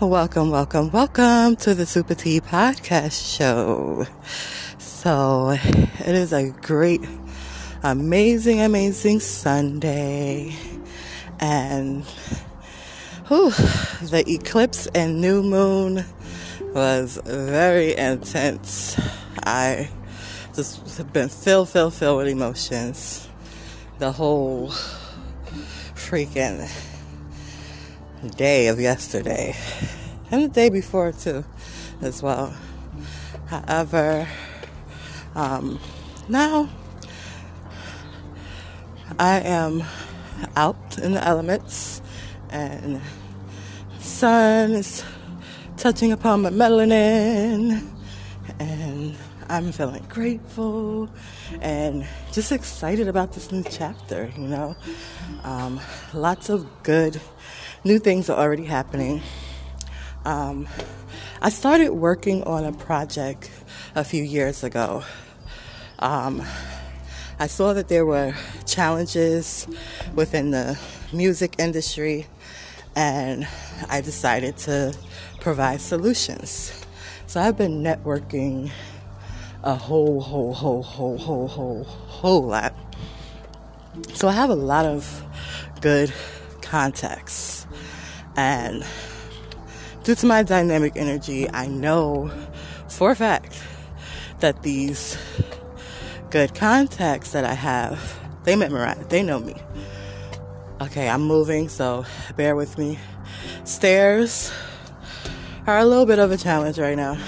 Welcome, welcome, welcome to the Super T Podcast Show. So, it is a great, amazing, amazing Sunday. And, whew, the eclipse and new moon was very intense. I just have been filled, filled, filled with emotions. The whole freaking day of yesterday and the day before too as well. However um, now i am out in the elements and sun is touching upon my melanin and i'm feeling grateful and just excited about this new chapter you know? Um, lots of good new things are already happening. Um, I started working on a project a few years ago. Um, I saw that there were challenges within the music industry, and I decided to provide solutions. So I've been networking a whole, whole, whole, whole, whole, whole, whole lot. So I have a lot of good contacts. And due to my dynamic energy, I know for a fact that these good contacts that I have, they memorize, they know me. Okay, I'm moving, so bear with me. Stairs are a little bit of a challenge right now.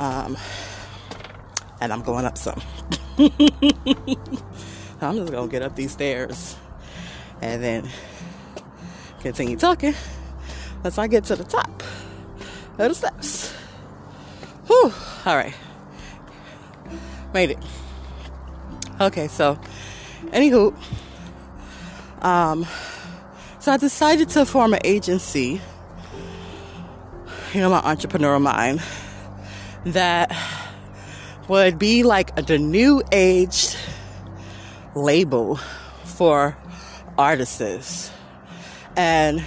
Um, and I'm going up some. I'm just gonna get up these stairs and then continue talking once I get to the top of the steps. Whew, all right. Made it. Okay, so, anywho, um, so I decided to form an agency, you know, my entrepreneurial mind, that would be like a, the new age label for artists and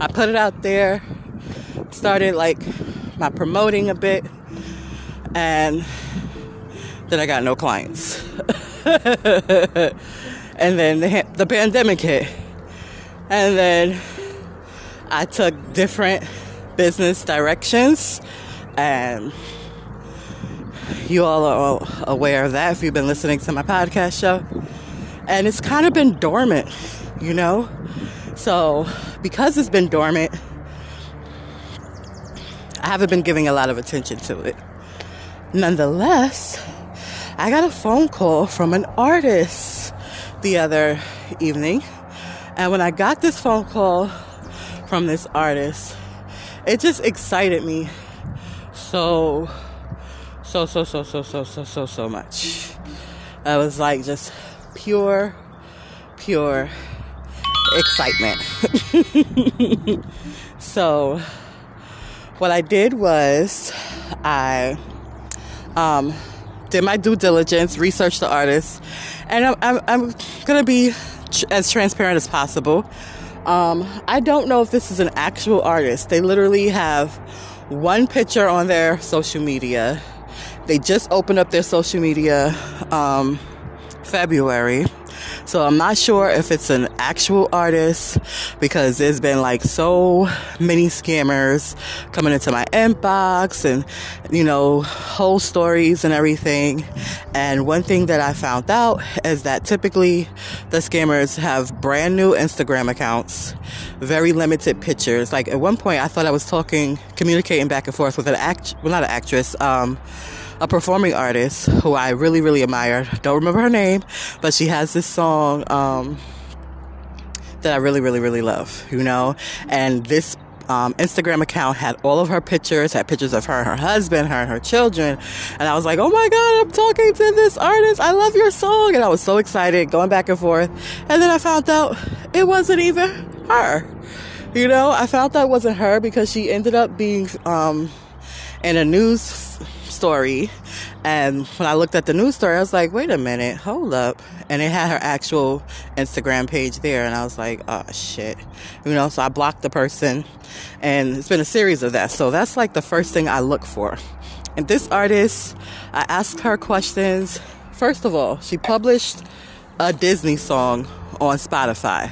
I put it out there, started like my promoting a bit, and then I got no clients. and then the, the pandemic hit, and then I took different business directions, and you all are aware of that if you've been listening to my podcast show and it's kind of been dormant, you know? So, because it's been dormant, I haven't been giving a lot of attention to it. Nonetheless, I got a phone call from an artist the other evening. And when I got this phone call from this artist, it just excited me so, so, so, so, so, so, so, so, so much. I was like just pure, pure excitement. so, what I did was I um, did my due diligence, researched the artist, and I'm, I'm, I'm gonna be tr- as transparent as possible. Um, I don't know if this is an actual artist. They literally have one picture on their social media. They just opened up their social media um, February. So I'm not sure if it's an actual artist because there's been like so many scammers coming into my inbox and, you know, whole stories and everything. And one thing that I found out is that typically the scammers have brand new Instagram accounts, very limited pictures. Like at one point I thought I was talking, communicating back and forth with an act, well not an actress, um, a performing artist who I really, really admire. Don't remember her name, but she has this song um, that I really, really, really love, you know? And this um, Instagram account had all of her pictures, had pictures of her and her husband, her and her children. And I was like, oh my God, I'm talking to this artist. I love your song. And I was so excited going back and forth. And then I found out it wasn't even her. You know, I found it wasn't her because she ended up being um, in a news story. And when I looked at the news story, I was like, wait a minute, hold up. And it had her actual Instagram page there. And I was like, oh shit. You know, so I blocked the person. And it's been a series of that. So that's like the first thing I look for. And this artist, I asked her questions. First of all, she published a Disney song on Spotify.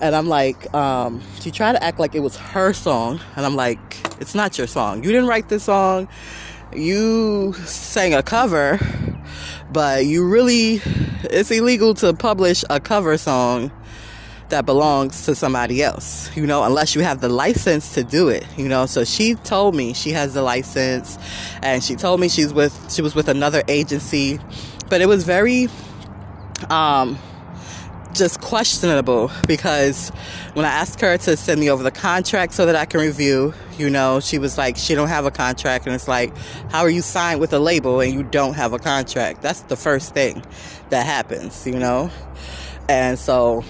And I'm like, um, she tried to act like it was her song. And I'm like, it's not your song. You didn't write this song. You sang a cover, but you really, it's illegal to publish a cover song that belongs to somebody else, you know, unless you have the license to do it, you know. So she told me she has the license and she told me she's with, she was with another agency, but it was very, um, just questionable because when I asked her to send me over the contract so that I can review, you know, she was like, she don't have a contract. And it's like, how are you signed with a label and you don't have a contract? That's the first thing that happens, you know? And so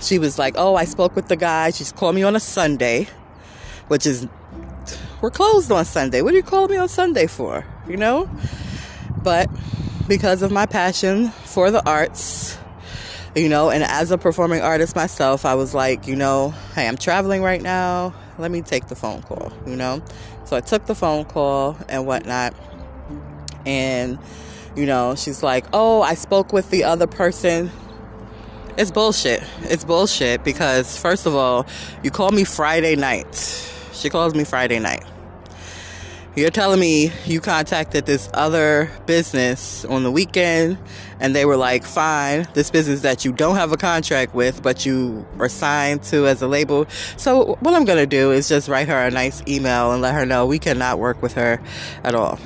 she was like, oh, I spoke with the guy. She's called me on a Sunday, which is, we're closed on Sunday. What are you calling me on Sunday for? You know? But because of my passion for the arts, you know, and as a performing artist myself, I was like, you know, hey, I'm traveling right now. Let me take the phone call, you know? So I took the phone call and whatnot. And, you know, she's like, oh, I spoke with the other person. It's bullshit. It's bullshit because, first of all, you called me Friday night. She calls me Friday night. You're telling me you contacted this other business on the weekend and they were like, fine, this business that you don't have a contract with, but you are signed to as a label. So what I'm going to do is just write her a nice email and let her know we cannot work with her at all.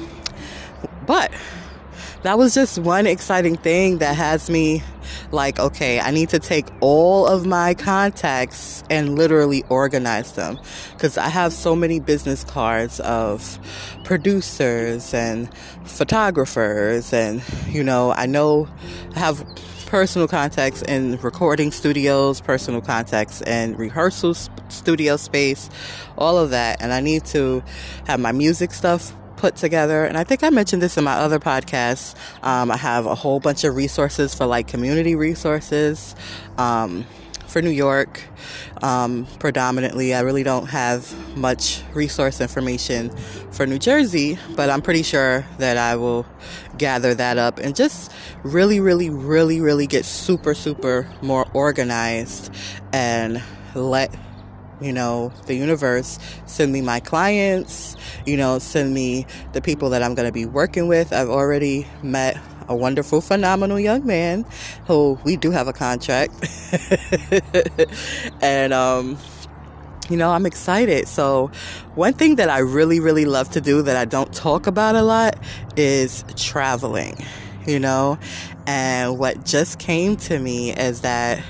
But that was just one exciting thing that has me like, okay, I need to take all of my contacts and literally organize them. Because I have so many business cards of producers and photographers, and, you know, I know I have personal contacts in recording studios, personal contacts in rehearsal studio space, all of that. And I need to have my music stuff put together. And I think I mentioned this in my other podcasts. Um, I have a whole bunch of resources for like community resources. Um, for New York, um, predominantly. I really don't have much resource information for New Jersey, but I'm pretty sure that I will gather that up and just really, really, really, really get super, super more organized and let you know, the universe send me my clients, you know, send me the people that I'm going to be working with. I've already met a wonderful, phenomenal young man who we do have a contract. and, um, you know, I'm excited. So, one thing that I really, really love to do that I don't talk about a lot is traveling, you know. And what just came to me is that,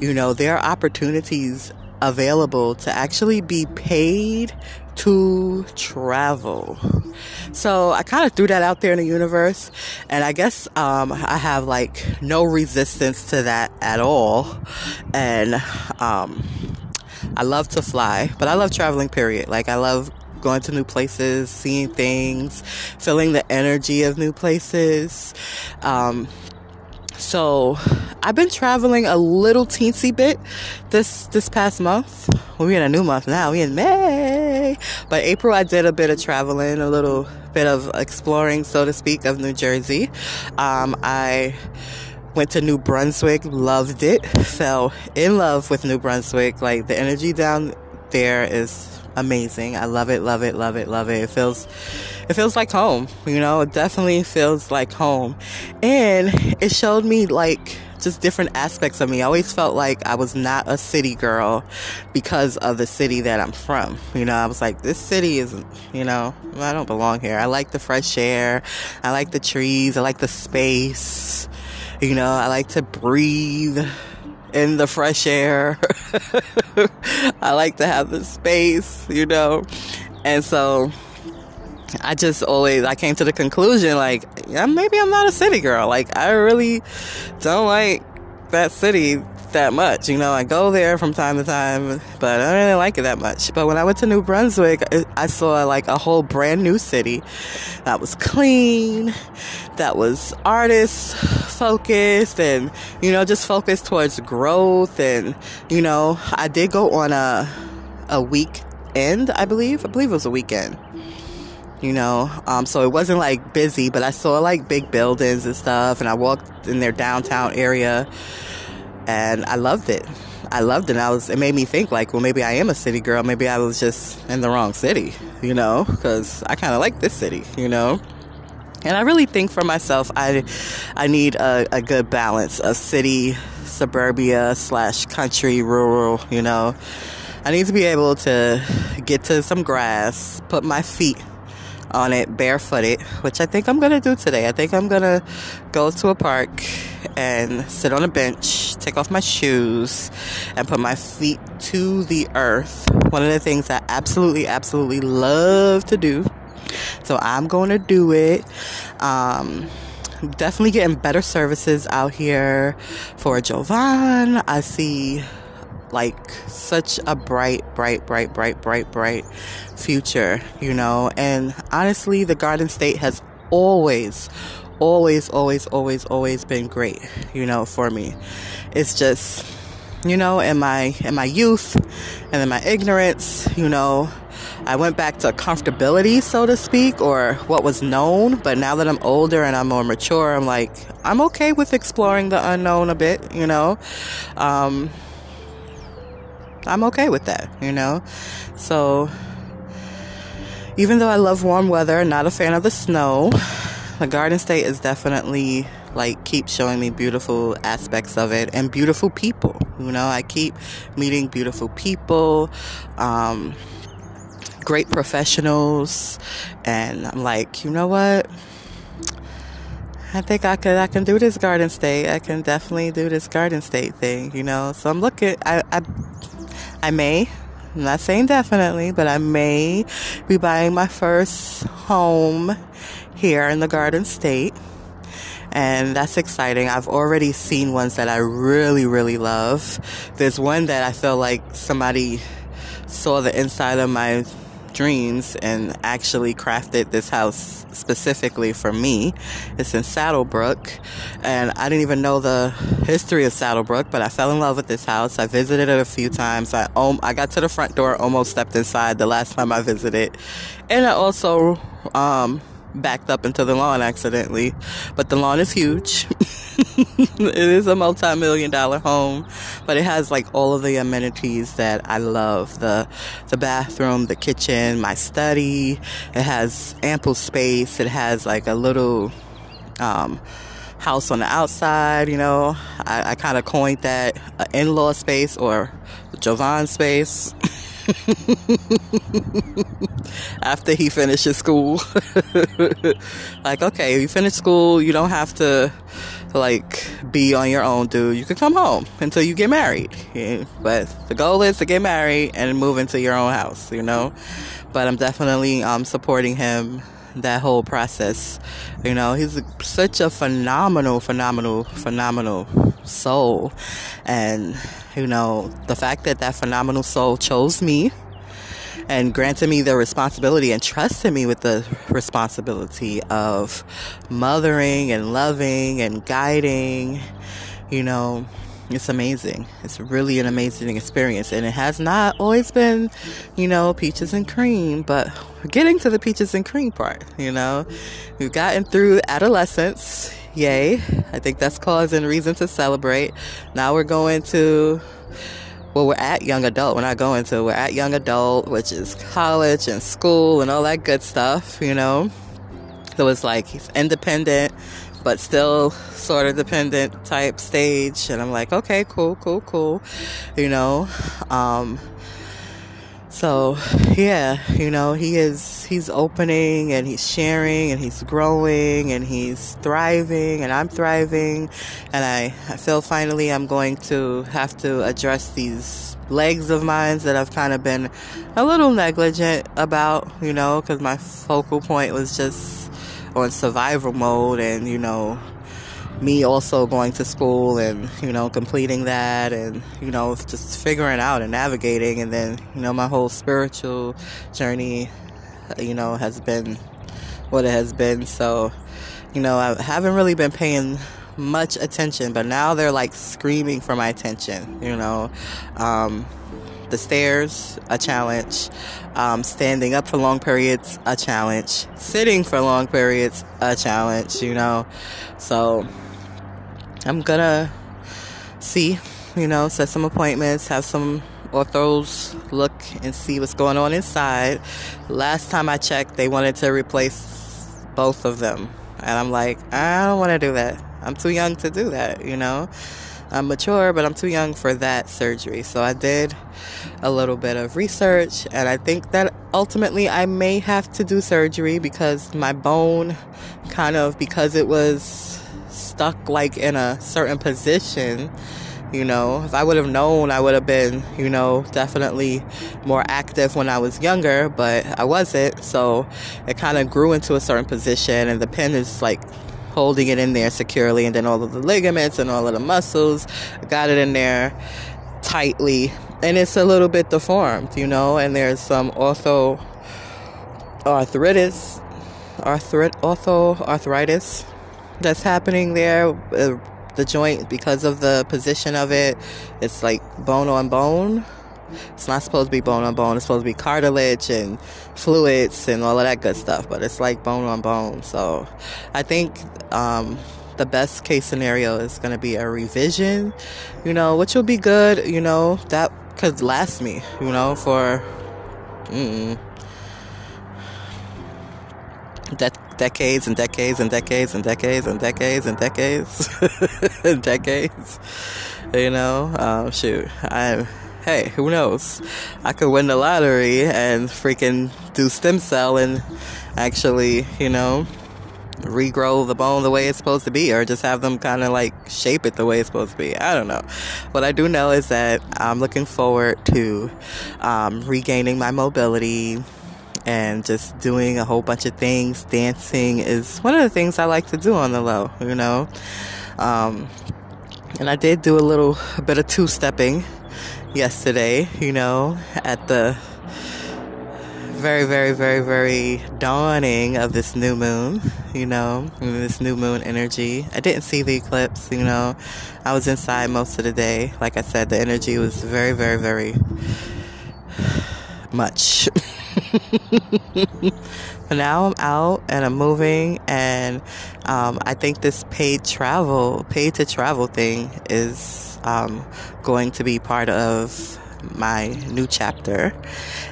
you know, there are opportunities available to actually be paid to travel. So I kind of threw that out there in the universe, and I guess um, I have like no resistance to that at all. And um, I love to fly, but I love traveling, period. Like, I love going to new places, seeing things, feeling the energy of new places. Um, so I've been traveling a little teensy bit this this past month. We're in a new month now. We're in May, but April I did a bit of traveling, a little bit of exploring, so to speak, of New Jersey. Um, I went to New Brunswick, loved it, fell in love with New Brunswick. Like the energy down there is amazing. I love it, love it, love it, love it. It feels it feels like home, you know, it definitely feels like home. And it showed me like just different aspects of me. I always felt like I was not a city girl because of the city that I'm from. You know, I was like, this city isn't, you know, I don't belong here. I like the fresh air. I like the trees. I like the space. You know, I like to breathe in the fresh air. I like to have the space, you know. And so I just always I came to the conclusion like yeah, maybe I'm not a city girl. Like I really don't like that city that much. You know, I go there from time to time, but I don't really like it that much. But when I went to New Brunswick, I saw like a whole brand new city that was clean, that was artist focused, and you know, just focused towards growth. And you know, I did go on a a weekend, I believe. I believe it was a weekend you know um, so it wasn't like busy but i saw like big buildings and stuff and i walked in their downtown area and i loved it. I loved it. And i was it made me think like well maybe i am a city girl. Maybe i was just in the wrong city you know because i kind of like this city you know? And i really think for myself i i need a, a good balance of city suburbia slash country rural you know? I need to be able to get to some grass, put my feet on it barefooted, which I think I'm to do today. I think I'm to go to a park and sit on a bench, take off my shoes, and put my feet to the earth. One of the things I absolutely, absolutely love to do. So I'm going to do it. Um, definitely getting better services out here for Jovan. I see like such a bright, bright, bright, bright, bright, bright future, you know. And honestly, the Garden State has always, always, always, always, always been great, you know, for me. It's just, you know, in my in my youth and in my ignorance, you know, I went back to comfortability, so to speak, or what was known. But now that I'm older and I'm more mature, I'm like, I'm okay with exploring the unknown a bit, you know. Um, I'm okay with that, you know? So, even though I love warm weather, not a fan of the snow, the Garden State is definitely like keep showing me beautiful aspects of it and beautiful people. You know, I keep meeting beautiful people, um, great professionals, and I'm like, you know what? I think I could I can do this Garden State. I can definitely do this Garden State thing, you know. So I'm looking. I I I may, I'm not saying definitely, but I may be buying my first home here in the Garden State. And that's exciting. I've already seen ones that I really, really love. There's one that I feel like somebody saw the inside of my dreams and actually crafted this house specifically for me. It's in Saddle Brook, and I didn't even know the history of Saddle Brook, but I fell in love with this house. I visited it a few times. I um, I got to the front door, almost stepped inside the last time I visited, and I also um, backed up into the lawn accidentally. But the lawn is huge. it is a multi-million dollar home, but it has like all of the amenities that I love. The the bathroom, the kitchen, my study. It has ample space. It has like a little um, house on the outside, you know. I, I kind of coined that uh, in-law space or Jovan space. After he finishes school. like, okay, you finish school, you don't have to like be on your own, dude. You can come home until you get married. Yeah. But the goal is to get married and move into your own house, you know. But I'm definitely um, supporting him that whole process. You know, he's such a phenomenal, phenomenal, phenomenal soul. And, you know, the fact that that phenomenal soul chose me and granted me the responsibility and trusted me with the responsibility of mothering and loving and guiding, you know, it's amazing. It's really an amazing experience. And it has not always been, you know, peaches and cream, but we're getting to the peaches and cream part, you know. We've gotten through adolescence. Yay. I think that's cause and reason to celebrate. Now we're going to well, we're at young adult. We're not going to. We're at young adult, which is college and school and all that good stuff, you know. So it's like he's independent, but still sort of dependent type stage. And I'm like, okay, cool, cool, cool. You know, um, so yeah, you know, he is, he's opening and he's sharing and he's growing and he's thriving and I'm thriving. And I, I feel finally I'm going to have to address these legs of mine that I've kind of been a little negligent about, you know, because my focal point was just on survival mode and, you know, me also going to school and you know completing that and you know just figuring out and navigating. And then you know my whole spiritual journey you know has been what it has been. So you know i haven't really been paying much attention but now they're like screaming for my attention you know. Um, the stairs a challenge. Um, standing up for long periods a challenge. Sitting for long periods a challenge you know. So I'm gonna see, you know, set some appointments, have some orthos look and see what's going on inside. Last time I checked, they wanted to replace both of them. And I'm like, I don't want to do that. I'm too young to do that, you know? I'm mature, but I'm too young for that surgery. So I did a little bit of research, and I think that ultimately I may have to do surgery because my bone kind of, because it was stuck like in a certain position. You know, if I would have known, I would have been, you know, definitely more active when I was younger, but I wasn't. So it kind of grew into a certain position, and the pin is like holding it in there securely, and then all of the ligaments and all of the muscles got it in there tightly, and it's a little bit deformed, you know, and there's some ortho arthritis, arthrit, ortho arthritis that's happening there. Uh, the joint, because of the position of it, it's like bone on bone. It's not supposed to be bone on bone. It's supposed to be cartilage and fluids and all of that good stuff. But it's like bone on bone. So I think um, the best case scenario is going to be a revision, you know, which will be good. You know, that could last me, you know, for. Mm, that decades and decades and decades and decades and decades and decades and decades. You know, um, shoot, I'm. Hey, who knows? I could win the lottery and freaking do stem cell and actually, you know, regrow the bone the way it's supposed to be or just have them kind of like shape it the way it's supposed to be. I don't know. What I do know is that I'm looking forward to um, regaining my mobility, and just doing a whole bunch of things. Dancing is one of the things I like to do on the low, you know. Um, and I did do a little a bit of two stepping yesterday, you know, at the very, very, very, very dawning of this new moon, you know, this new moon energy. I didn't see the eclipse, you know. I was inside most of the day. Like I said, the energy was very, very, very much. but now I'm out and I'm moving, and um, I think this paid travel, paid to travel thing is um, going to be part of my new chapter,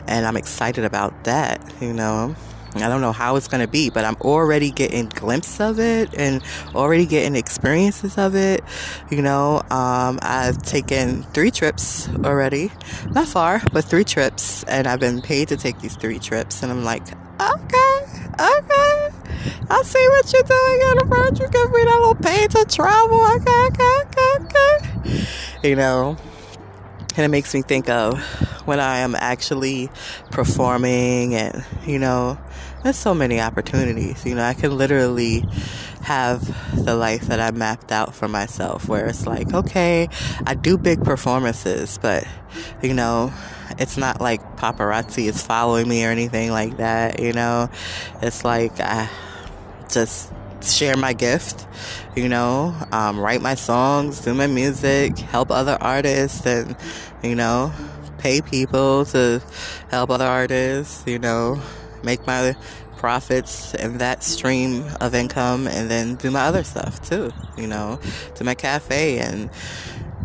and I'm excited about that, you know. I don't know how it's going to be, but I'm already getting glimpses of it and already getting experiences of it. You know, um, I've taken three trips already, not far, but three trips, and I've been paid to take these three trips. And I'm like, okay, okay, I see what you're doing on the road. You give me that little paid to travel. Okay, okay, okay, okay. You know, and it makes me think of when I am actually performing and, you know, there's so many opportunities. You know, I can literally have the life that I mapped out for myself where it's like, okay, I do big performances, but, you know, it's not like paparazzi is following me or anything like that, you know. It's like I just share my gift, you know, um, write my songs, do my music, help other artists, and, you know, pay people to help other artists, you know, make my profits and that stream of income and then do my other stuff too, you know, do my cafe and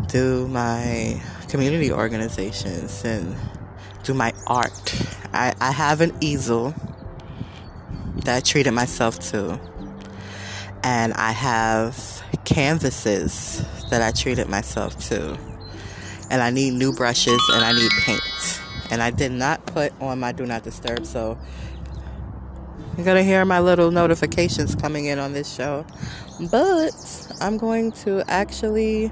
do my community organizations and do my art. I, I have an easel that I treated myself to. And I have canvases that I treated myself to. And I need new brushes and I need paint. And I did not put on my do not disturb, so you're gonna hear my little notifications coming in on this show. But I'm going to actually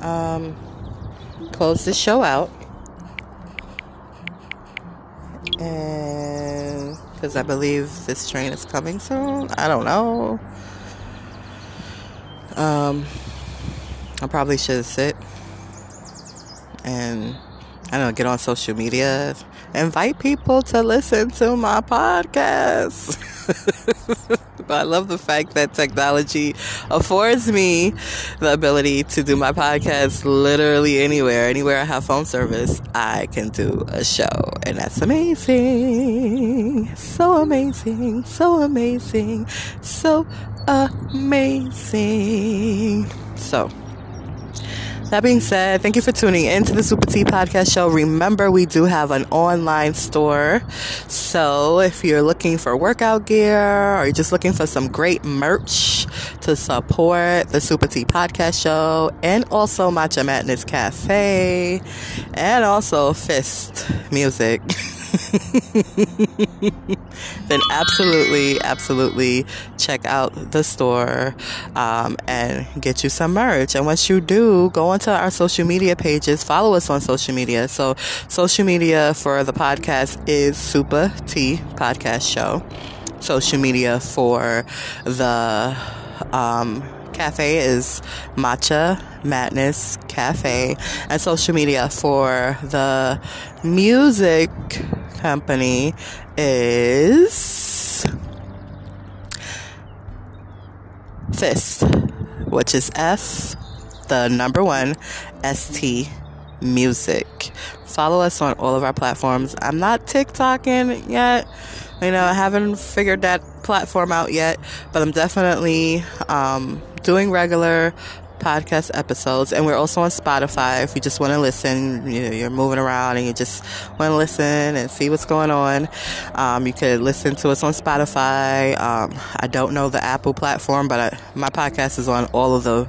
um, close this show out. And because I believe this train is coming soon. I don't know. Um, I probably should sit and I don't know, get on social media, invite people to listen to my podcast. But I love the fact that technology affords me the ability to do my podcast literally anywhere. Anywhere I have phone service, I can do a show. And that's amazing. So amazing. So amazing. So amazing. So, that being said, thank you for tuning in to the Super T Podcast Show. Remember, we do have an online store. So if you're looking for workout gear or you're just looking for some great merch to support the Super T Podcast Show and also Matcha Madness Cafe and also Fist Music. then absolutely, absolutely check out the store um, and get you some merch. And once you do, go onto our social media pages, follow us on social media. So, social media for the podcast is Super T Podcast Show. Social media for the um, cafe is Matcha Madness Cafe, and social media for the music company is Fist, which is F, the number one, ST Music. Follow us on all of our platforms. I'm not TikToking yet. You know, I haven't figured that platform out yet, but I'm definitely um, doing regular podcast episodes, and we're also on Spotify. If you just want to listen, you know, you're moving around and you just want to listen and see what's going on, um, you could listen to us on Spotify. Um, I don't know the Apple platform, but I, my podcast is on all of the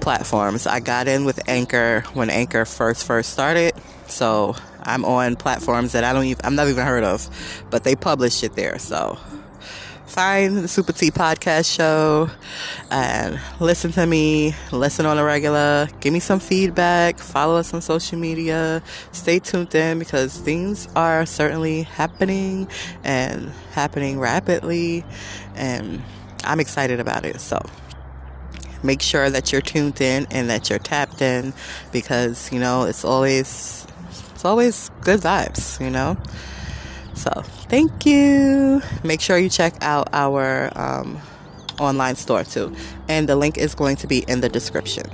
platforms. I got in with Anchor when Anchor first first started, so I'm on platforms that I don't even I'm not even heard of, but they publish it there. So find the Super T podcast show and listen to me, listen on a regular, give me some feedback, follow us on social media, stay tuned in because things are certainly happening and happening rapidly and I'm excited about it. So make sure that you're tuned in and that you're tapped in because, you know, it's always it's always good vibes, you know? So, thank you. Make sure you check out our um, online store too. And the link is going to be in the description.